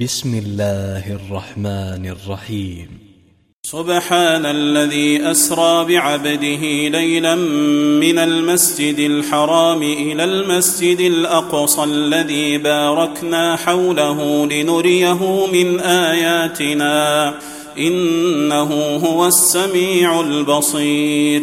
بسم الله الرحمن الرحيم. سبحان الذي أسرى بعبده ليلا من المسجد الحرام إلى المسجد الأقصى الذي باركنا حوله لنريه من آياتنا إنه هو السميع البصير.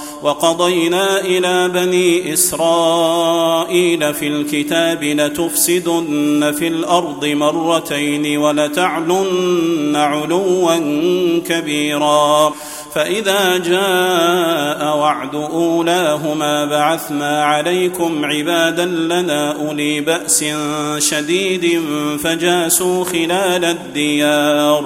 وقضينا إلى بني إسرائيل في الكتاب لتفسدن في الأرض مرتين ولتعلن علوا كبيرا. فإذا جاء وعد أولاهما بعثنا عليكم عبادا لنا أولي بأس شديد فجاسوا خلال الديار.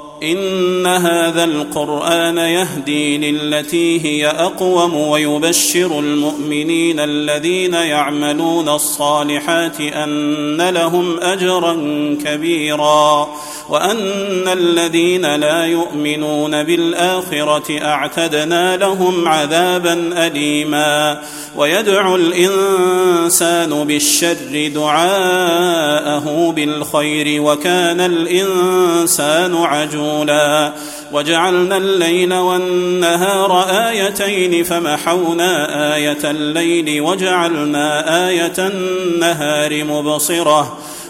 إن هذا القرآن يهدي للتي هي أقوم ويبشر المؤمنين الذين يعملون الصالحات أن لهم أجرا كبيرا وأن الذين لا يؤمنون بالآخرة أعتدنا لهم عذابا أليما ويدعو الإنسان بالشر دعاءه بالخير وكان الإنسان عجولا وجعلنا الليل والنهار ايتين فمحونا إيه الليل وجعلنا إيه النهار مبصره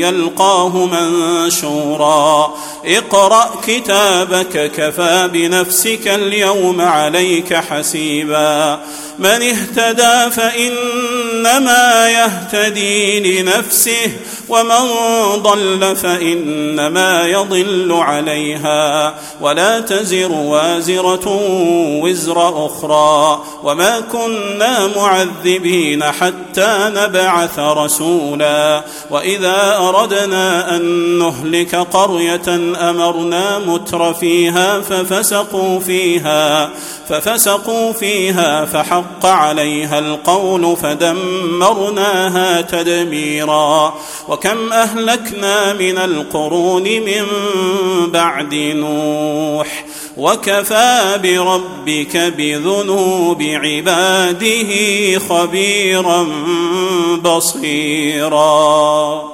يلقاه منشورا. اقرأ كتابك كفى بنفسك اليوم عليك حسيبا. من اهتدى فإنما يهتدي لنفسه. ومن ضل فإنما يضل عليها ولا تزر وازرة وزر أخرى وما كنا معذبين حتى نبعث رسولا وإذا أردنا أن نهلك قرية أمرنا متر فيها ففسقوا فيها ففسقوا فيها فحق عليها القول فدمرناها تدميرا وكم أهلكنا من القرون من بعد نوح وكفى بربك بذنوب عباده خبيرا بصيرا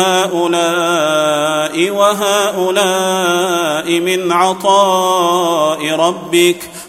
هؤلاء وهؤلاء من عطاء ربك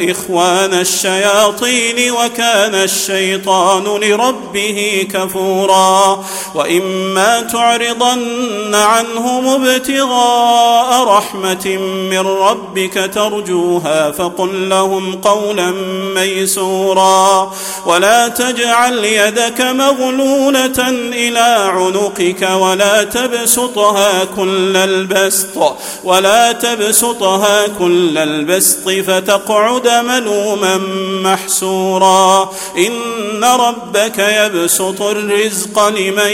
إخوان الشياطين وكان الشيطان لربه كفورا وإما تعرضن عنهم ابتغاء رحمة من ربك ترجوها فقل لهم قولا ميسورا ولا تجعل يدك مغلولة إلى عنقك ولا تبسطها كل البسط ولا تبسطها كل البسط فتقعد ملوما محسورا. إن ربك يبسط الرزق لمن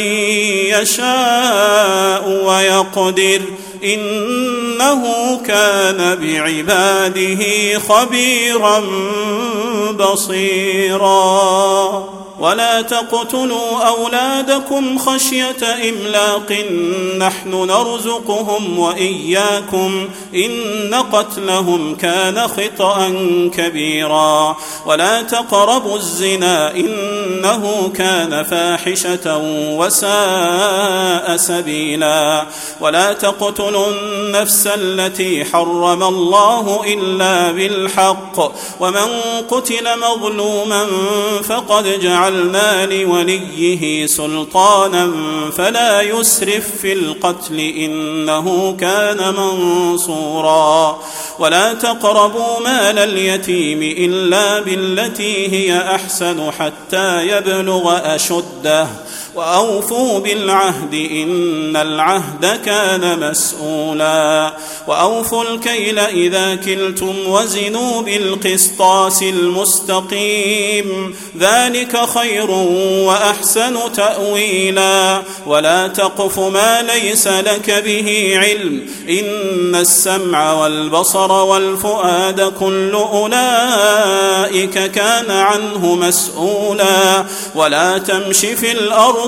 يشاء ويقدر. إنه كان بعباده خبيرا بصيرا. ولا تقتلوا أولادكم خشية إملاق. نحن نرزقهم وإياكم. إن قتلهم كان خطأ كبيرا. ولا تقربوا الزنا. إنه كان فاحشة وساء سبيلا. ولا تقتلوا النفس التي حرم الله إلا بالحق. ومن قتل مظلوما فقد جعل جعلنا لوليه سلطانا فلا يسرف في القتل إنه كان منصورا. ولا تقربوا مال اليتيم إلا بالتي هي أحسن حتى يبلغ أشده. وأوفوا بالعهد إن العهد كان مسؤولا. وأوفوا الكيل إذا كلتم وزنوا بالقسطاس المستقيم. ذلك خير وأحسن تأويلا. ولا تقف ما ليس لك به علم. إن السمع والبصر والفؤاد كل أولئك كان عنه مسؤولا. ولا تمش في الأرض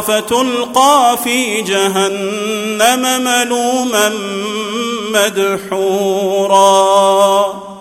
فتلقى في جهنم ملوما مدحورا.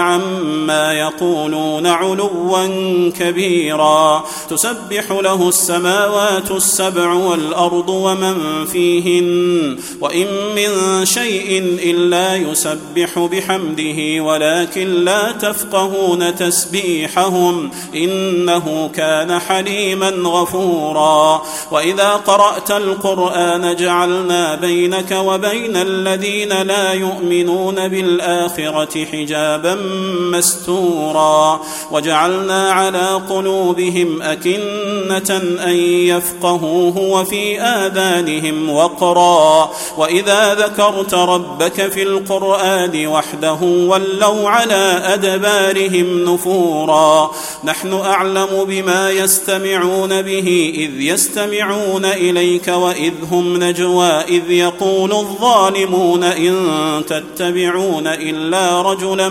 عما يقولون علوا كبيرا. تسبح له السماوات السبع والأرض ومن فيهن وإن من شيء إلا يسبح بحمده ولكن لا تفقهون تسبيحهم إنه كان حليما غفورا. وإذا قرأت القرآن جعلنا بينك وبين الذين لا يؤمنون بالآخرة حجابا مستورا. وجعلنا على قلوبهم أكنة أن يفقهوه وفي آذانهم وقرا. وإذا ذكرت ربك في القرآن وحده ولوا على أدبارهم نفورا. نحن أعلم بما يستمعون به إذ يستمعون إليك وإذ هم نجوى إذ يقول الظالمون إن تتبعون إلا رجلا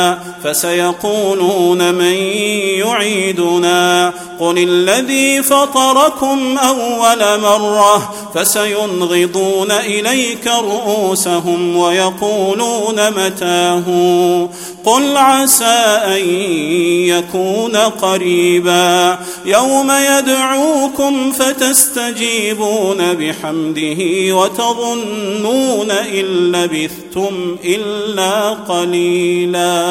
فسيقولون من يعيدنا قل الذي فطركم أول مرة فسينغضون إليك رؤوسهم ويقولون متاه قل عسى أن يكون قريبا يوم يدعوكم فتستجيبون بحمده وتظنون إن لبثتم إلا قليلا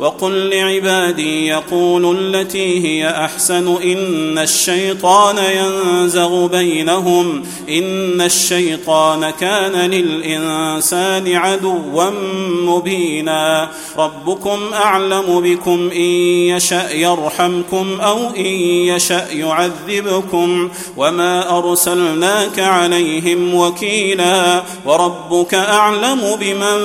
وقل لعبادي يقولوا التي هي أحسن إن الشيطان ينزغ بينهم إن الشيطان كان للإنسان عدوا مبينا ربكم أعلم بكم إن يشأ يرحمكم أو إن يشأ يعذبكم وما أرسلناك عليهم وكيلا وربك أعلم بمن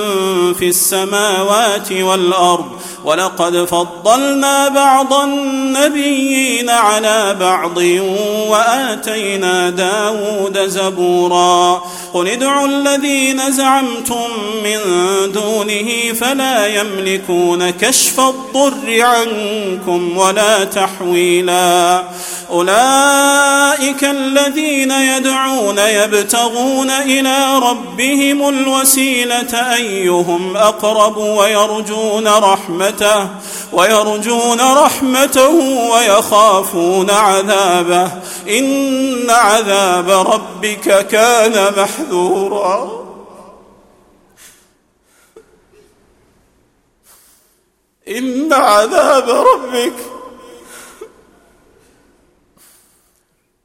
في السماوات والأرض ولقد فضلنا بعض النبيين على بعض وآتينا داود زبورا. قل ادعوا الذين زعمتم من دونه فلا يملكون كشف الضر عنكم ولا تحويلا. أولئك الذين يدعون يبتغون إلى ربهم الوسيلة أيهم أقرب ويرجون رحمته ويرجون رحمته ويخافون عذابه. إن عذاب ربك كان محذورا. إن عذاب ربك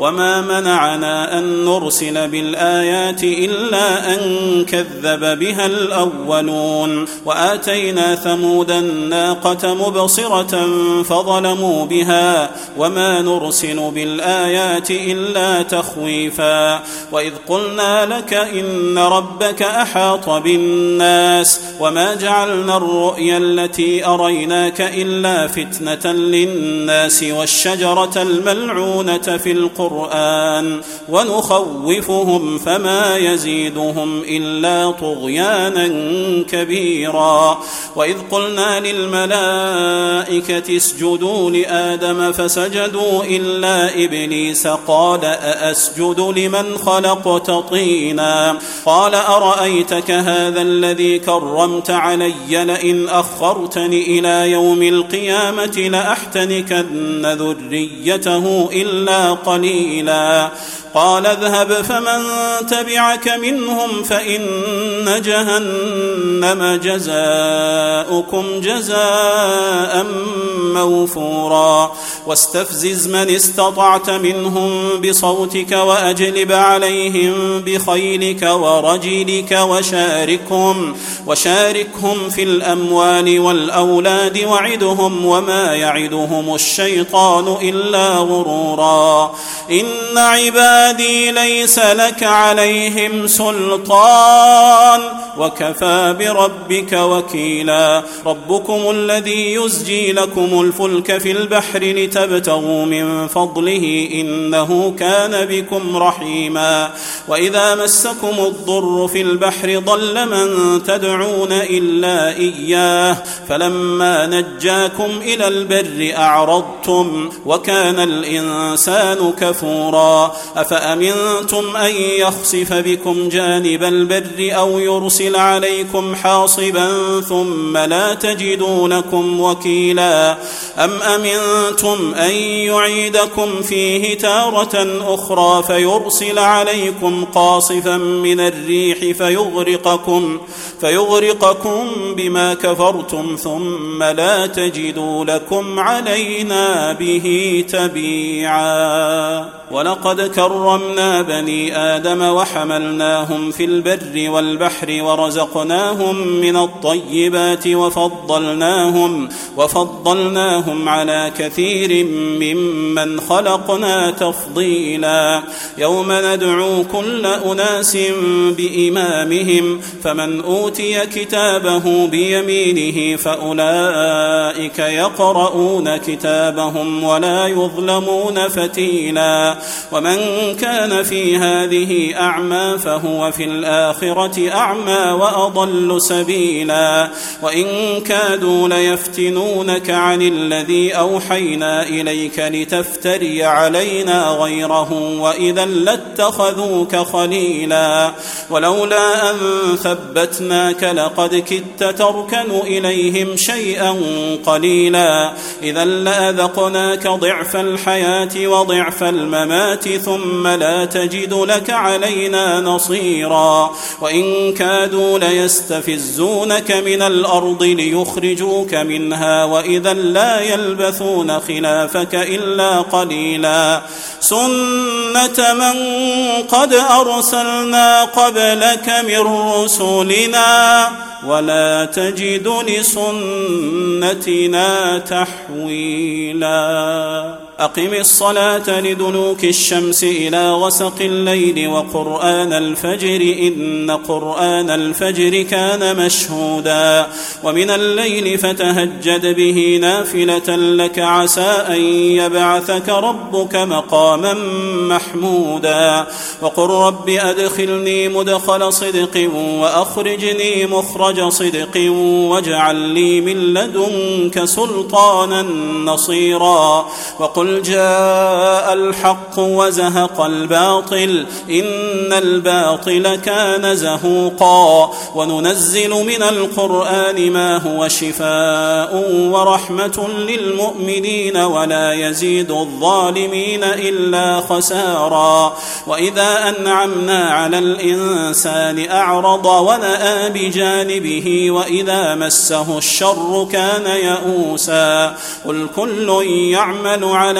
وما منعنا ان نرسل بالايات الا ان كذب بها الاولون واتينا ثمود الناقه مبصره فظلموا بها وما نرسل بالايات الا تخويفا واذ قلنا لك ان ربك احاط بالناس وما جعلنا الرؤيا التي اريناك الا فتنه للناس والشجره الملعونه في القران القرآن ونخوفهم فما يزيدهم إلا طغيانا كبيرا. وإذ قلنا للملائكة اسجدوا لآدم فسجدوا إلا إبليس قال أأسجد لمن خلقت طينا؟ قال أرأيتك هذا الذي كرمت علي لئن أخرتني إلى يوم القيامة لأحتنكن ذريته إلا قليلا. قليلا. قال اذهب فمن تبعك منهم فإن جهنم جزاؤكم جزاء موفورا. واستفزز من استطعت منهم بصوتك وأجلب عليهم بخيلك ورجلك وشاركهم وشاركهم في الأموال والأولاد وعدهم وما يعدهم الشيطان إلا غرورا. إن عبادي ليس لك عليهم سلطان وكفى بربك وكيلا. ربكم الذي يزجي لكم الفلك في البحر لتبتغوا من فضله إنه كان بكم رحيما. وإذا مسكم الضر في البحر ضل من تدعون إلا إياه. فلما نجاكم إلى البر أعرضتم. وكان الإنسان كفورا أفأمنتم أن يخسف بكم جانب البر أو يرسل عليكم حاصبا ثم لا تجدوا لكم وكيلا؟ أم أمنتم أن يعيدكم فيه تارة أخرى فيرسل عليكم قاصفا من الريح فيغرقكم فيغرقكم بما كفرتم ثم لا تجدوا لكم علينا به تبيعا. ولقد كرمنا بني آدم وحملناهم في البر والبحر ورزقناهم من الطيبات وفضلناهم وفضلناهم على كثير ممن خلقنا تفضيلا. يوم ندعو كل أناس بإمامهم فمن أوتي كتابه بيمينه فأولئك يقرؤون كتابهم ولا يظلمون فتيلا. ومن كان في هذه أعمى فهو في الآخرة أعمى وأضل سبيلا. وإن كادوا ليفتنونك عن الذي أوحينا إليك لتفتري علينا غيره وإذا لاتخذوك خليلا. ولولا أن ثبتناك لقد كدت تركن إليهم شيئا قليلا. إذا لأذقناك ضعف الحياة وضعف الممات ثم لا تجد لك علينا نصيرا. وإن كادوا ليستفزونك من الأرض ليخرجوك منها وإذا لا يلبثون خلافك إلا قليلا. سنة من قد أرسلنا قبلك من رسلنا ولا تجد لسنتنا تحويلا. أقم الصلاة لدلوك الشمس إلى غسق الليل وقرآن الفجر إن قرآن الفجر كان مشهودا ومن الليل فتهجد به نافلة لك عسى أن يبعثك ربك مقاما محمودا وقل رب أدخلني مدخل صدق وأخرجني مخرج صدق واجعل لي من لدنك سلطانا نصيرا وقل جاء الحق وزهق الباطل إن الباطل كان زهوقا. وننزل من القرآن ما هو شفاء ورحمة للمؤمنين ولا يزيد الظالمين إلا خسارا. وإذا أنعمنا على الإنسان أعرض ونأى بجانبه وإذا مسه الشر كان يئوسا. قل كل يعمل على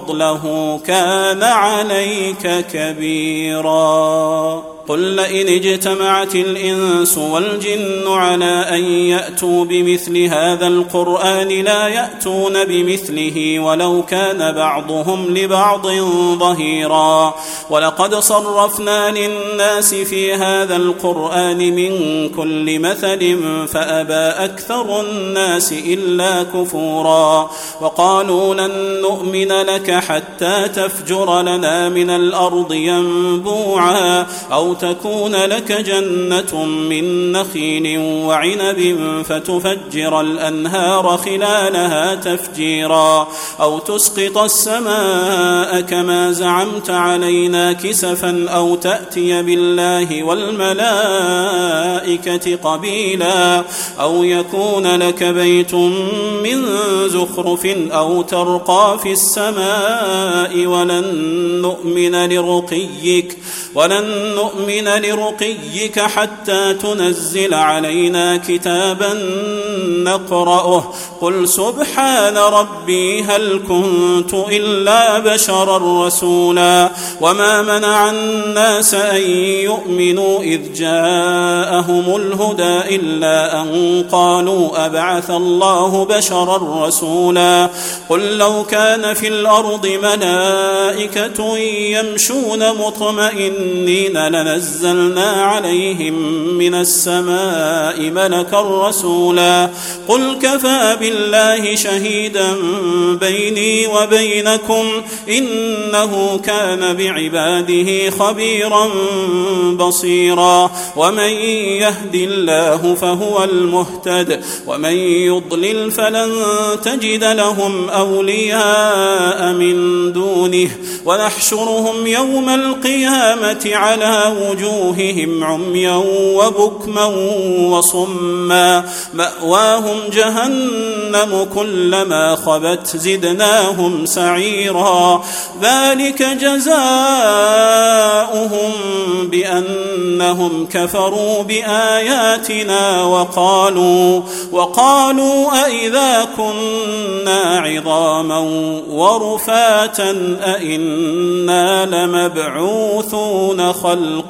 فضله كان عليك كبيرا. قل لئن اجتمعت الإنس والجن على أن يأتوا بمثل هذا القرآن لا يأتون بمثله ولو كان بعضهم لبعض ظهيرا. ولقد صرفنا للناس في هذا القرآن من كل مثل فأبى أكثر الناس إلا كفورا. وقالوا لن نؤمن لك حتى تفجر لنا من الأرض ينبوعا أو تكون لك جنة من نخيل وعنب فتفجر الأنهار خلالها تفجيرا أو تسقط السماء كما زعمت علينا كسفا أو تأتي بالله والملائكة قبيلا أو يكون لك بيت من زخرف أو ترقى في السماء ولن نؤمن لرقيك ولن نؤمن لرقيك حتى تنزل علينا كتابا نقرأه. قل سبحان ربي هل كنت إلا بشرا رسولا. وما منع الناس أن يؤمنوا إذ جاءهم الهدى إلا أن قالوا أبعث الله بشرا رسولا. قل لو كان في الأرض ملائكة يمشون مطمئنين لنزلنا عليهم من السماء ملكا رسولا. قل كفى بالله شهيدا بيني وبينكم إنه كان بعباده خبيرا بصيرا. ومن يهد الله فهو المهتد. ومن يضلل فلن تجد لهم أولياء من دونه. ونحشرهم يوم القيامة على وجوههم عميا وبكما وصما مأواهم جهنم كلما خبت زدناهم سعيرا ذلك جزاؤهم بأنهم كفروا بآياتنا وقالوا وقالوا أئذا كنا عظاما ورفاتا أئنا لمبعوثون خلقا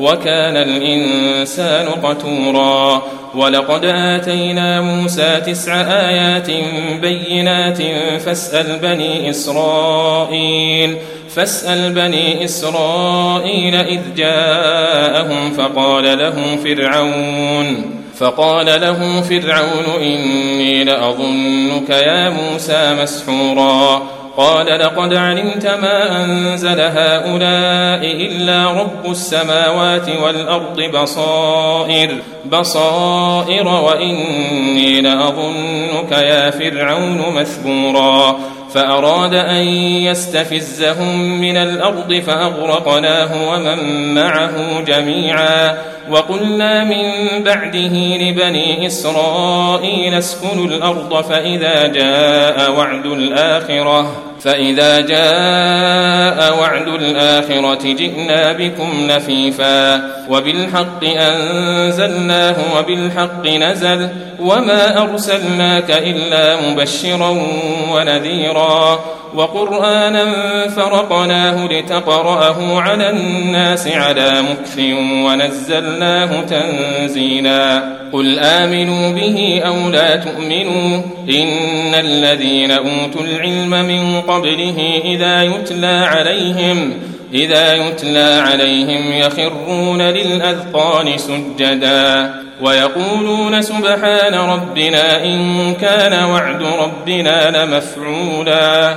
وكان الإنسان قتورا. ولقد آتينا موسى تسع آيات بينات فاسأل بني إسرائيل فاسأل بني إسرائيل إذ جاءهم فقال له فرعون فقال له فرعون إني لأظنك يا موسى مسحورا. قال لقد علمت ما أنزل هؤلاء إلا رب السماوات والأرض بصائر بصائر وإني لأظنك يا فرعون مثبورا. فأراد أن يستفزهم من الأرض فأغرقناه ومن معه جميعا. وقلنا من بعده لبني إسرائيل اسكنوا الأرض فإذا جاء وعد الآخرة. فإذا جاء وعد الآخرة جئنا بكم لفيفا وبالحق أنزلناه وبالحق نزل وما أرسلناك إلا مبشرا ونذيرا وقرآنا فرقناه لتقرأه على الناس على مكث ونزلناه تنزيلا. قل آمنوا به أو لا تؤمنوا إن الذين أوتوا العلم من قبله إذا يتلى عليهم إذا يتلى عليهم يخرون للأذقان سجدا ويقولون سبحان ربنا إن كان وعد ربنا لمفعولا.